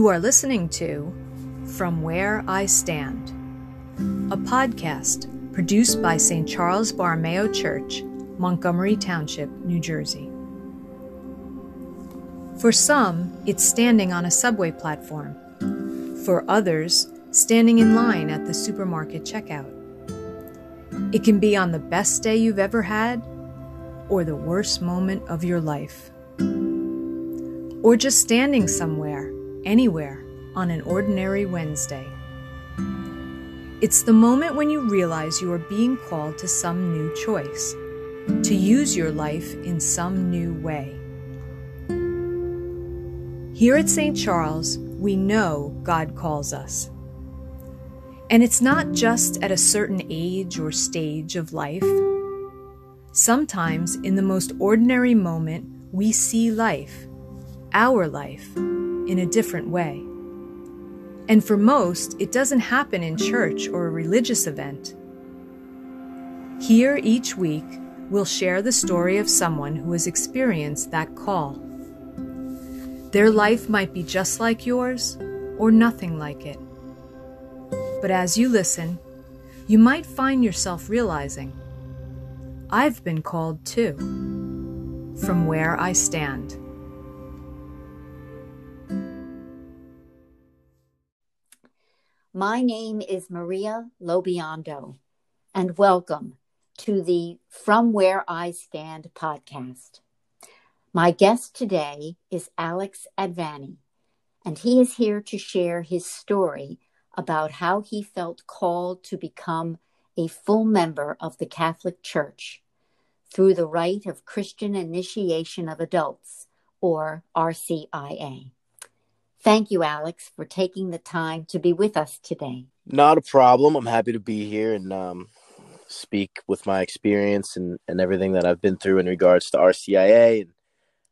You are listening to From Where I Stand, a podcast produced by St. Charles Borromeo Church, Montgomery Township, New Jersey. For some, it's standing on a subway platform. For others, standing in line at the supermarket checkout. It can be on the best day you've ever had or the worst moment of your life. Or just standing somewhere, anywhere, on an ordinary Wednesday. It's the moment when you realize you are being called to some new choice, to use your life in some new way. Here at St. Charles, we know God calls us. And it's not just at a certain age or stage of life. Sometimes, in the most ordinary moment, we see life, our life, in a different way. And for most, it doesn't happen in church or a religious event. Here each week, we'll share the story of someone who has experienced that call. Their life might be just like yours or nothing like it. But as you listen, you might find yourself realizing, I've been called too, from where I stand. My name is Maria Lobiondo, and welcome to the From Where I Stand podcast. My guest today is Alex Advani, and he is here to share his story about how he felt called to become a full member of the Catholic Church through the rite of Christian Initiation of Adults, or RCIA. Thank you, Alex, for taking the time to be with us today. Not a problem. I'm happy to be here and um, speak with my experience and, and everything that I've been through in regards to RCIA and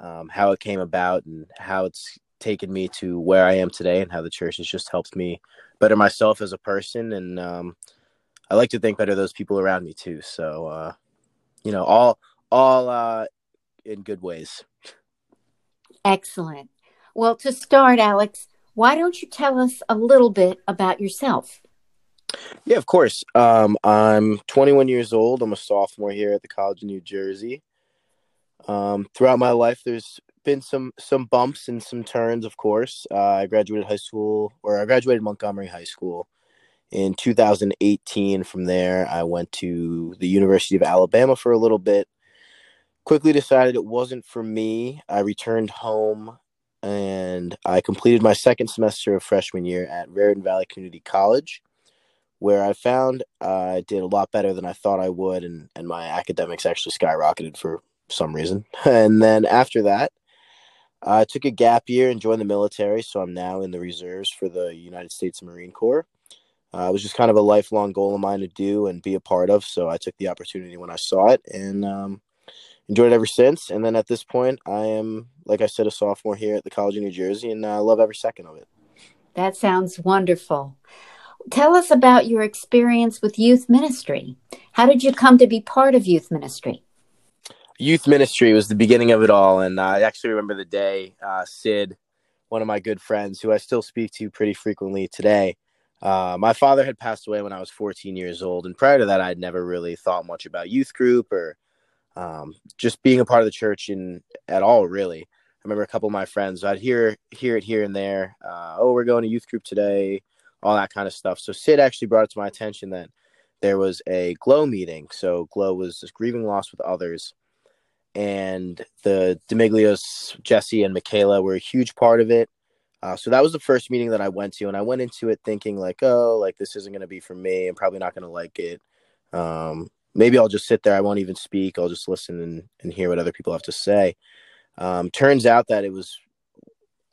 um, how it came about and how it's taken me to where I am today and how the church has just helped me better myself as a person. And um, I like to think better those people around me too. So, uh, you know, all, all uh, in good ways. Excellent. Well, to start, Alex, why don't you tell us a little bit about yourself? Yeah, of course. Um, I'm 21 years old. I'm a sophomore here at the College of New Jersey. Um, throughout my life, there's been some some bumps and some turns. Of course, uh, I graduated high school, or I graduated Montgomery High School in 2018. From there, I went to the University of Alabama for a little bit. Quickly decided it wasn't for me. I returned home and I completed my second semester of freshman year at Raritan Valley Community College, where I found I did a lot better than I thought I would, and, and my academics actually skyrocketed for some reason. And then after that, I took a gap year and joined the military, so I'm now in the reserves for the United States Marine Corps. Uh, it was just kind of a lifelong goal of mine to do and be a part of, so I took the opportunity when I saw it, and um, enjoyed it ever since. And then at this point, I am, like I said, a sophomore here at the College of New Jersey, and I love every second of it. That sounds wonderful. Tell us about your experience with youth ministry. How did you come to be part of youth ministry? Youth ministry was the beginning of it all, and I actually remember the day uh, Sid, one of my good friends, who I still speak to pretty frequently today. Uh, my father had passed away when I was 14 years old, and prior to that, I'd never really thought much about youth group or um, just being a part of the church in at all really i remember a couple of my friends i'd hear hear it here and there uh, oh we're going to youth group today all that kind of stuff so sid actually brought it to my attention that there was a glow meeting so glow was this grieving loss with others and the demiglios jesse and michaela were a huge part of it uh, so that was the first meeting that i went to and i went into it thinking like oh like this isn't going to be for me i'm probably not going to like it um, maybe I'll just sit there. I won't even speak. I'll just listen and, and hear what other people have to say. Um, turns out that it was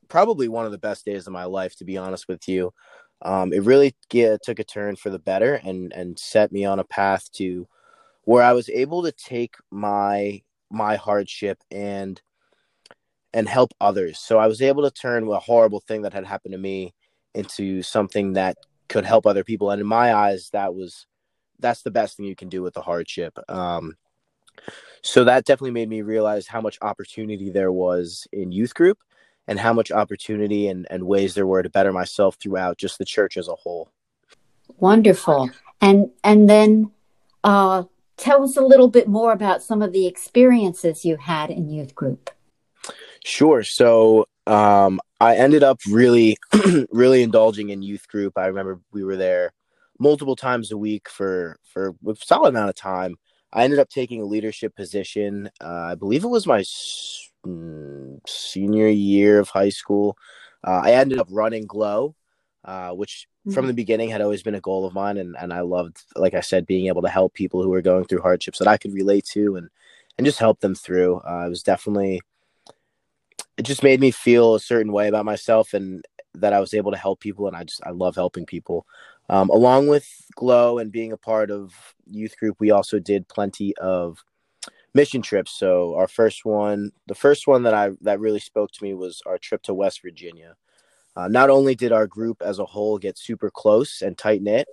probably one of the best days of my life, to be honest with you. Um, it really get, took a turn for the better and, and set me on a path to where I was able to take my my hardship and and help others. So I was able to turn a horrible thing that had happened to me into something that could help other people. And in my eyes, that was that's the best thing you can do with the hardship. Um, so that definitely made me realize how much opportunity there was in youth group and how much opportunity and, and ways there were to better myself throughout just the church as a whole. Wonderful. And and then uh, tell us a little bit more about some of the experiences you had in youth group. Sure. So um, I ended up really, really indulging in youth group. I remember we were there multiple times a week for for a solid amount of time. I ended up taking a leadership position. Uh, I believe it was my mm, senior year of high school. Uh, I ended up running Glow, uh, which mm-hmm. from the beginning had always been a goal of mine, and and I loved, like I said, being able to help people who were going through hardships that I could relate to, and and just help them through. Uh, it was definitely it just made me feel a certain way about myself and that I was able to help people and I just I love helping people. Um, along with Glow and being a part of youth group, we also did plenty of mission trips. So our first one, the first one that I that really spoke to me was our trip to West Virginia. Uh, not only did our group as a whole get super close and tight knit,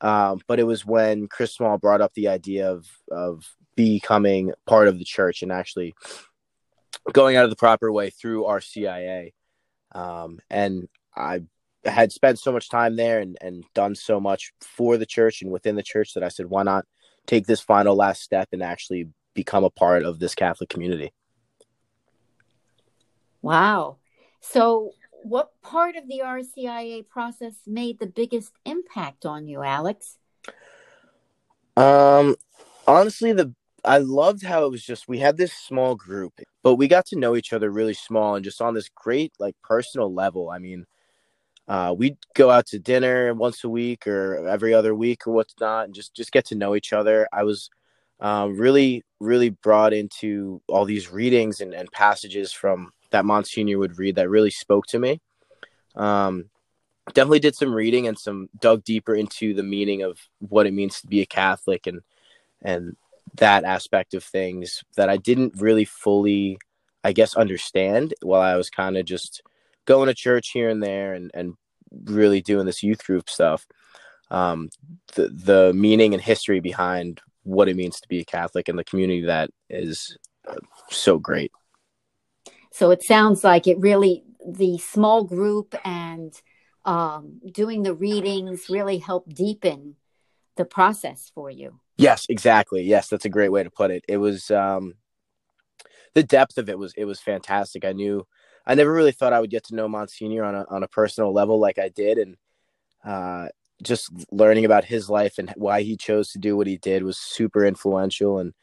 um, but it was when Chris Small brought up the idea of of becoming part of the church and actually going out of the proper way through RCIA. Um, and I had spent so much time there and, and done so much for the church and within the church that I said, why not take this final last step and actually become a part of this Catholic community? Wow. So, what part of the RCIA process made the biggest impact on you, Alex? Um, honestly, the I loved how it was just we had this small group, but we got to know each other really small and just on this great like personal level. I mean, uh, we'd go out to dinner once a week or every other week or what's not, and just just get to know each other. I was um, really really brought into all these readings and, and passages from that Monsignor would read that really spoke to me. Um, definitely did some reading and some dug deeper into the meaning of what it means to be a Catholic and and that aspect of things that I didn't really fully, I guess, understand while I was kind of just going to church here and there and, and really doing this youth group stuff. Um, the, the meaning and history behind what it means to be a Catholic and the community that is uh, so great. So it sounds like it really, the small group and um, doing the readings really help deepen the process for you. Yes, exactly. Yes, that's a great way to put it. It was um the depth of it was it was fantastic. I knew I never really thought I would get to know Monsignor on a on a personal level like I did and uh just learning about his life and why he chose to do what he did was super influential and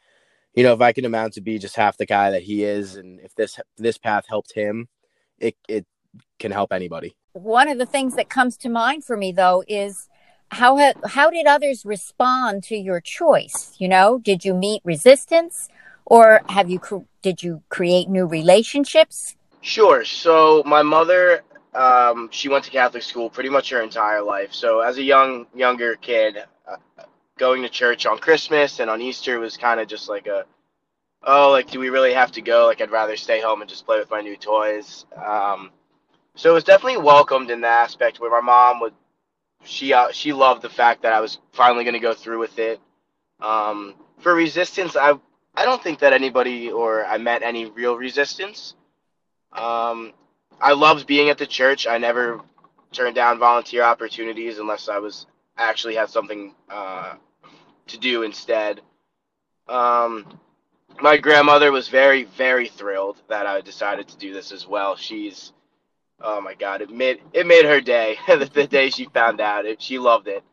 you know if I can amount to be just half the guy that he is and if this this path helped him it it can help anybody. One of the things that comes to mind for me though is how ha- how did others respond to your choice? You know, did you meet resistance, or have you cr- did you create new relationships? Sure. So my mother, um, she went to Catholic school pretty much her entire life. So as a young younger kid, uh, going to church on Christmas and on Easter was kind of just like a oh like do we really have to go like i'd rather stay home and just play with my new toys um, so it was definitely welcomed in the aspect where my mom would she uh, she loved the fact that I was finally going to go through with it. Um, for resistance, I I don't think that anybody or I met any real resistance. Um, I loved being at the church. I never turned down volunteer opportunities unless I was actually had something uh, to do instead. Um, my grandmother was very very thrilled that I decided to do this as well. She's oh my god, it made it made her day. the, the day she found out, it, she loved it.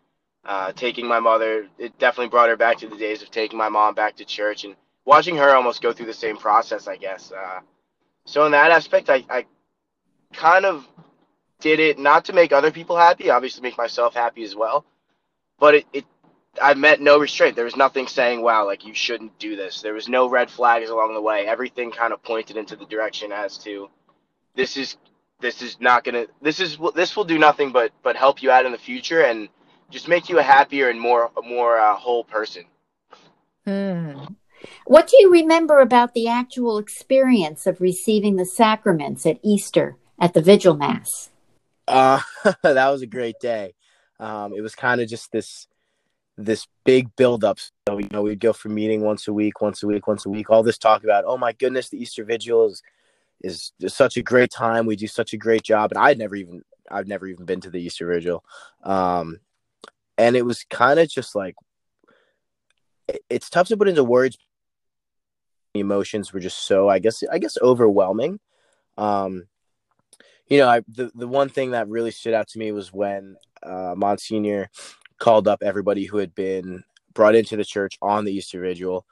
Uh, taking my mother, it definitely brought her back to the days of taking my mom back to church and watching her almost go through the same process. I guess. Uh, so in that aspect, I, I kind of did it not to make other people happy, obviously make myself happy as well. But it, it I met no restraint. There was nothing saying, wow, like you shouldn't do this. There was no red flags along the way. Everything kind of pointed into the direction as to this is this is not gonna this is this will do nothing but but help you out in the future and just make you a happier and more more uh, whole person. Hmm. What do you remember about the actual experience of receiving the sacraments at Easter at the Vigil Mass? Uh, that was a great day. Um, it was kind of just this this big buildup. So you know, we'd go for meeting once a week, once a week, once a week. All this talk about, oh my goodness, the Easter Vigil is is such a great time. We do such a great job, and I'd never even I've never even been to the Easter Vigil, um, and it was kind of just like it's tough to put into words. The emotions were just so I guess I guess overwhelming. Um, you know, I, the the one thing that really stood out to me was when uh, Monsignor called up everybody who had been brought into the church on the Easter Vigil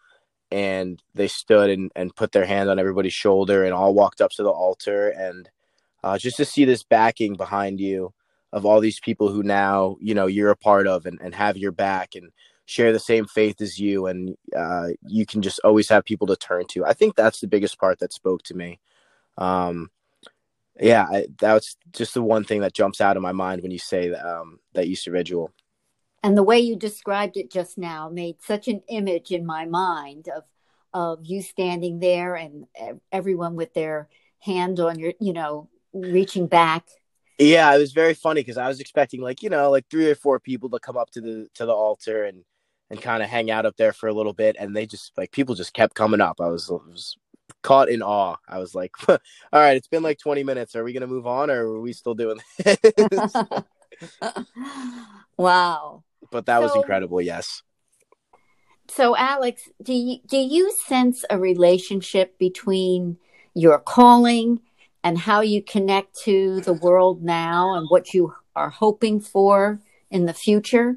and they stood and, and put their hand on everybody's shoulder and all walked up to the altar and uh, just to see this backing behind you of all these people who now you know you're a part of and, and have your back and share the same faith as you and uh, you can just always have people to turn to. I think that's the biggest part that spoke to me. Um, yeah I, that's just the one thing that jumps out of my mind when you say um, that easter vigil. And the way you described it just now made such an image in my mind of of you standing there and everyone with their hand on your you know reaching back. Yeah it was very funny because i was expecting like you know like three or four people to come up to the to the altar and and kind of hang out up there for a little bit and they just like people just kept coming up i was, was caught in awe i was like all right it's been like 20 minutes are we gonna move on or are we still doing this wow but that so, was incredible. Yes. So, Alex, do you, do you sense a relationship between your calling and how you connect to the world now and what you are hoping for in the future?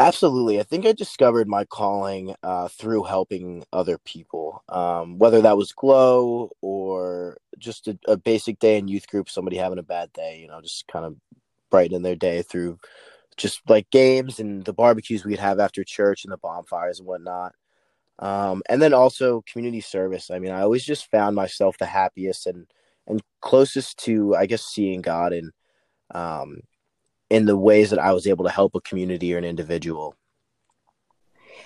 Absolutely. I think I discovered my calling uh, through helping other people, um, whether that was Glow or just a, a, basic day in youth group, somebody having a bad day, you know, just kind of brightening their day through just like games and the barbecues we'd have after church and the bonfires and whatnot. Um, and then also community service. I mean, I always just found myself the happiest and and closest to, I guess, seeing God and, um, in the ways that I was able to help a community or an individual.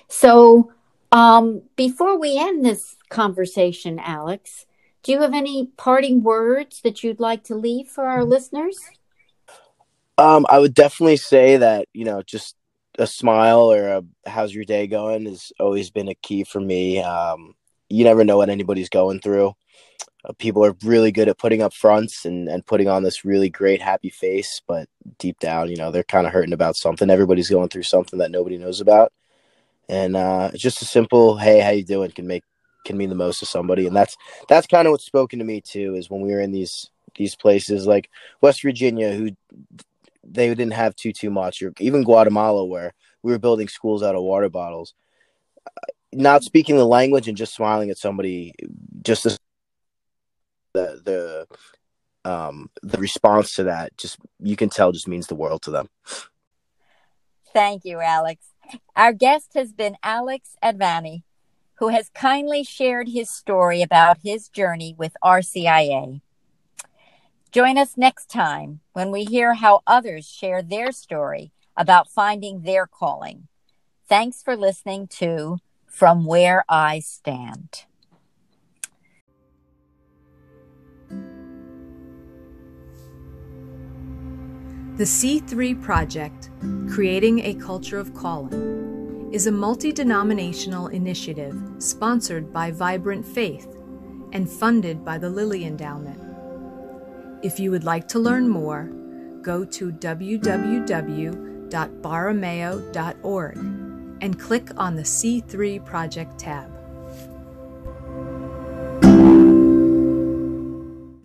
So, um, before we end this conversation, Alex, do you have any parting words that you'd like to leave for our listeners? Um, I would definitely say that you know just a smile or a how's your day going has always been a key for me. Um, you never know what anybody's going through. Uh, people are really good at putting up fronts and, and putting on this really great happy face, but deep down, you know, they're kind of hurting about something. Everybody's going through something that nobody knows about, and uh, just a simple "Hey, how you doing?" can make can mean the most to somebody, and that's that's kind of what's spoken to me too. Is when we were in these these places like West Virginia, who they didn't have too too much. Or even Guatemala, where we were building schools out of water bottles, not speaking the language and just smiling at somebody, just the the um, the response to that, just you can tell, just means the world to them. Thank you, Alex. Our guest has been Alex Advani, who has kindly shared his story about his journey with RCIA. Join us next time when we hear how others share their story about finding their calling. Thanks for listening to From Where I Stand. The C3 Project, Creating a Culture of Calling, is a multi denominational initiative sponsored by Vibrant Faith and funded by the Lilly Endowment. If you would like to learn more, go to www.borromeo.org and click on the C3 Project tab.